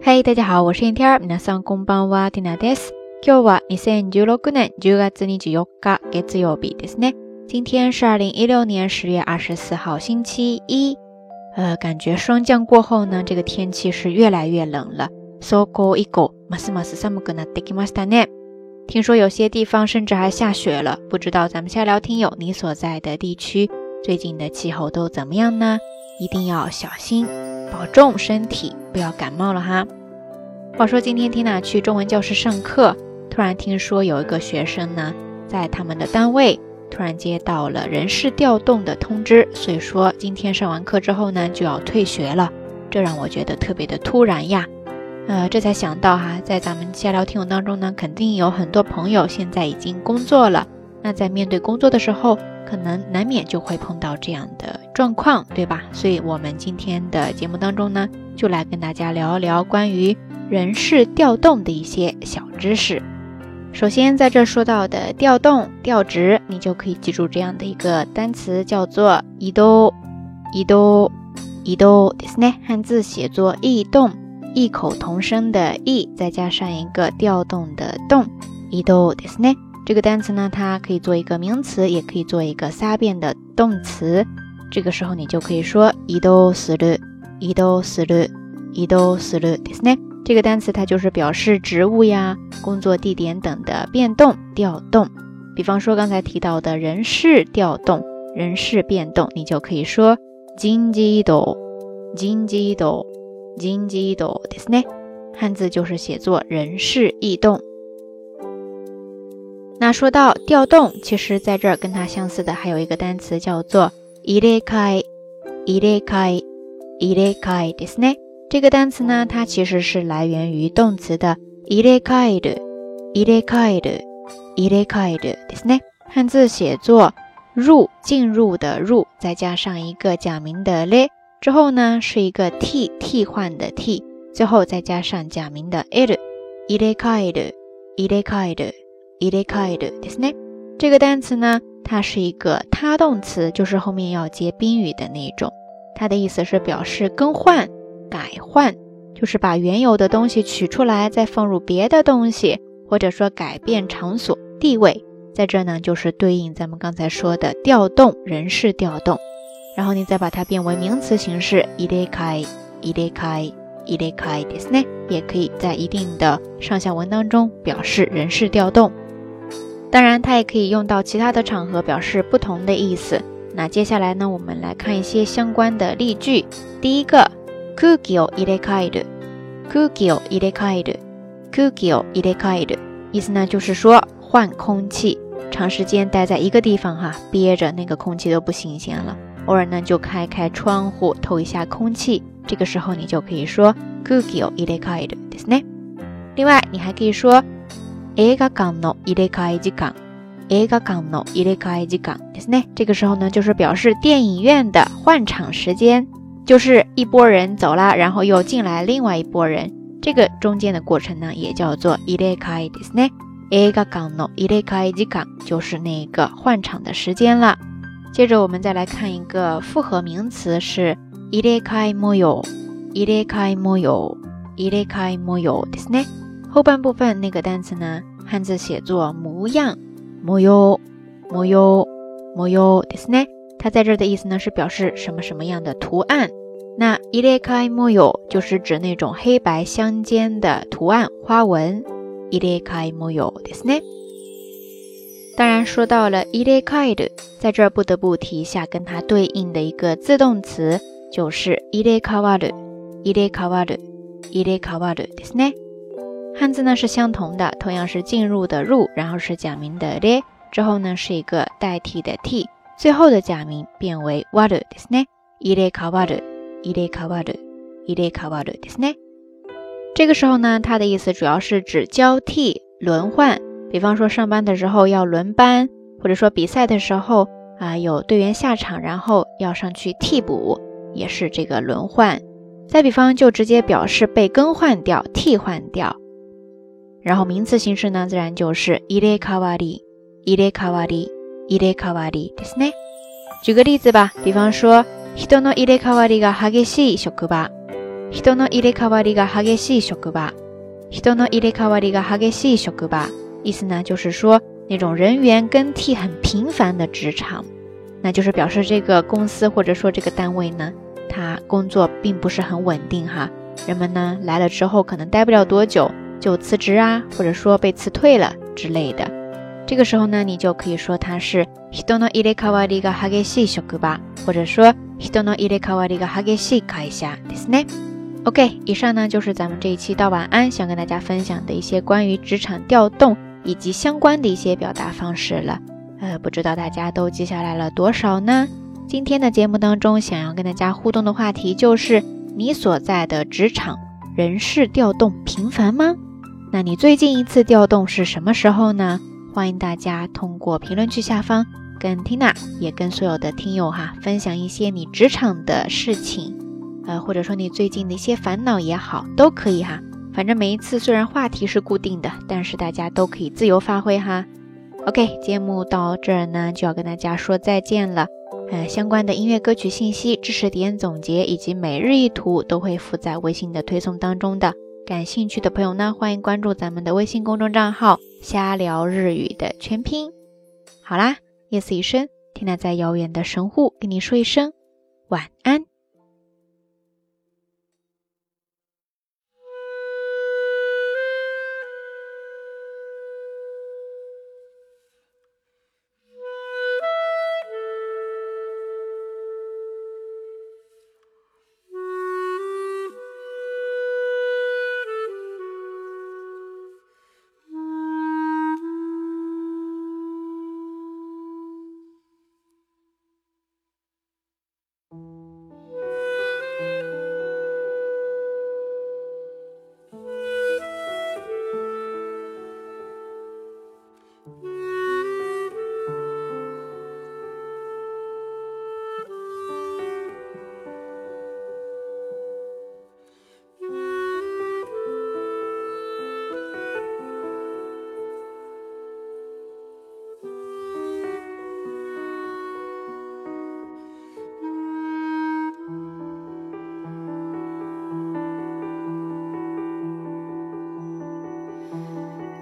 嘿，大家好，我是天天。皆さんこんばんは、ティナです。今日は二千十六年十月二十四日、月曜日ですね。今天是二零一六年十月二十四号，星期一。呃，感觉霜降过后呢，这个天气是越来越冷了。そこ以降、ますます寒くなってきましたね。听说有些地方甚至还下雪了，不知道咱们下聊听友你所在的地区最近的气候都怎么样呢？一定要小心，保重身体， 不要感冒了哈。话说今天缇娜去中文教室上课，突然听说有一个学生呢，在他们的单位突然接到了人事调动的通知，所以说今天上完课之后呢，就要退学了。这让我觉得特别的突然呀。呃，这才想到哈，在咱们下聊天友当中呢，肯定有很多朋友现在已经工作了。那在面对工作的时候，可能难免就会碰到这样的状况，对吧？所以，我们今天的节目当中呢，就来跟大家聊一聊关于人事调动的一些小知识。首先，在这说到的调动、调职，你就可以记住这样的一个单词，叫做“移动”。移动，移动，ですね。汉字写作“异动”。异口同声的“异”，再加上一个调动的“动”，移动ですね。 这个单词呢，它可以做一个名词，也可以做一个撒变的动词。这个时候你就可以说移動する、移動する、移動するですね。这个单词它就是表示职务呀、工作地点等的变动、调动。比方说刚才提到的人事调动、人事变动，你就可以说人事移動、人事移動。人事異動ですね。汉字就是写作人事异动。 那说到调动，其实在这儿跟它相似的还有一个单词叫做入れ替え、入れ替え、入れ替えですね。这个单词呢，它其实是来源于动词的入れ替える、入れ替える、入れ替えるですね。汉字写作入进入的入，再加上一个假名的れ。之后呢，是一个替替换的替，最后再加上假名的 it，入れ替える、入れ替える、 入れ替えるですね。这个单词呢，它是一个他动词，就是后面要接宾语的那种。它的意思是表示更换、改换，就是把原有的东西取出来，再放入别的东西，或者说改变场所、地位。在这呢，就是对应咱们刚才说的调动、人事调动。然后你再把它变为名词形式，入れ替え、入れ替え、入れ替えですね，也可以在一定的上下文当中表示人事调动。 当然，它也可以用到其他的场合表示不同的意思。那接下来呢，我们来看一些相关的例句。第一个，空気を入れ替える、空気を入れ替える、空気を入れ替える，意思呢就是说换空气，长时间待在一个地方哈，憋着那个空气都不新鲜了。偶尔呢，就开开窗户透一下空气。这个时候你就可以说空気を入れ替えるですね。另外，你还可以说 映画館の入れ替え時間。映画館の入れ替え時間ですね。这个时候呢，就是表示电影院的换场时间，就是一波人走了，然后又进来另外一波人，这个中间的过程呢，也叫做入れ替えですね。映画館の入れ替え時間就是那个换场的时间了。接着我们再来看一个复合名词是入れ替え模様、入れ替え模様、入れ替え模様ですね。 后半部分那个单词呢，汉字写作模样、模様、模様、模様ですね。它在这儿的意思呢是表示什么什么样的图案。那入れ替え模様就是指那种黑白相间的图案花纹。入れ替え模様ですね。当然，说到了入れ替える，在这儿不得不提一下跟它对应的一个自动词，就是入れ替わる、入れ替わる、入れ替わるですね。 汉字呢是相同的，同样是进入的入，然后是假名的れ，之后呢是一个代替的替，最后的假名变为わるですね。入れ替わる、入れ替わる、入れ替わるですね。这个时候呢，它的意思主要是指交替、轮换。比方说上班的时候要轮班，或者说比赛的时候啊有队员下场，然后要上去替补，也是这个轮换。再比方就直接表示被更换掉、替换掉。 然后名词形式呢，自然就是入れ替わり、入れ替わり、入れ替わりですね。举个例子吧，比方说人の入れ替わりが激しい職場、 人の入れ替わりが激しい職場。人の入れ替わりが激しい職場。意思呢，就是说那种人员更替很频繁的职场，那就是表示这个公司或者说这个单位呢，它工作并不是很稳定哈。人们呢来了之后，可能待不了多久 就辞职啊，或者说被辞退了之类的。这个时候呢，你就可以说它是人の入れ替わりが激しい職場，或者说人の入れ替わりが激しい会社ですね。OK，以上呢就是咱们这一期到晚安想跟大家分享的一些关于职场调动以及相关的一些表达方式了。呃，不知道大家都记下来了多少呢？今天的节目当中，想要跟大家互动的话题就是你所在的职场人事调动频繁吗？ 那你最近一次调动是什么时候呢？欢迎大家通过评论区下方跟缇娜，也跟所有的听友哈，分享一些你职场的事情，呃，或者说你最近的一些烦恼也好，都可以哈。反正每一次虽然话题是固定的，但是大家都可以自由发挥哈。OK，节目到这儿呢，就要跟大家说再见了。呃，相关的音乐歌曲信息、知识点总结以及每日一图都会附在微信的推送当中的。感兴趣的朋友呢，欢迎关注咱们的微信公众账号“瞎聊日语”的全拼。好啦，夜色已深，天亮在遥远的神户，跟你说一声晚安。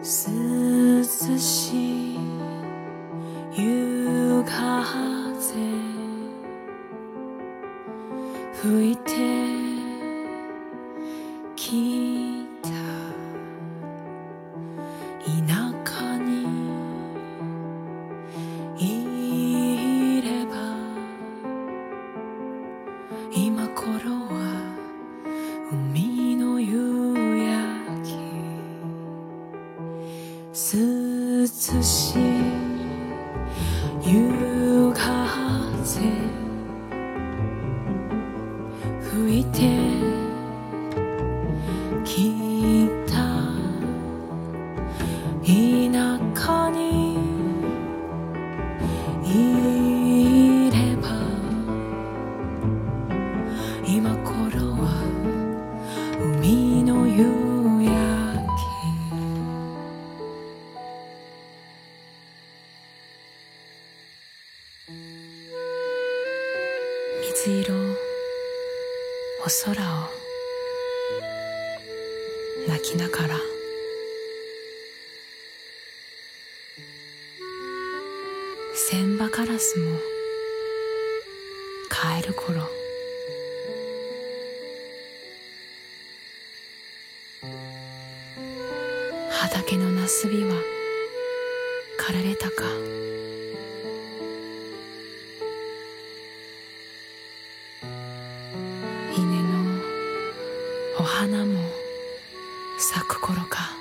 涼しい夕風吹いて吹いて聞いた田舎にいれば今頃は海の夕焼け水色空を泣きながら千羽ガラスも帰る頃畑のなすびは刈られたか花も咲く頃か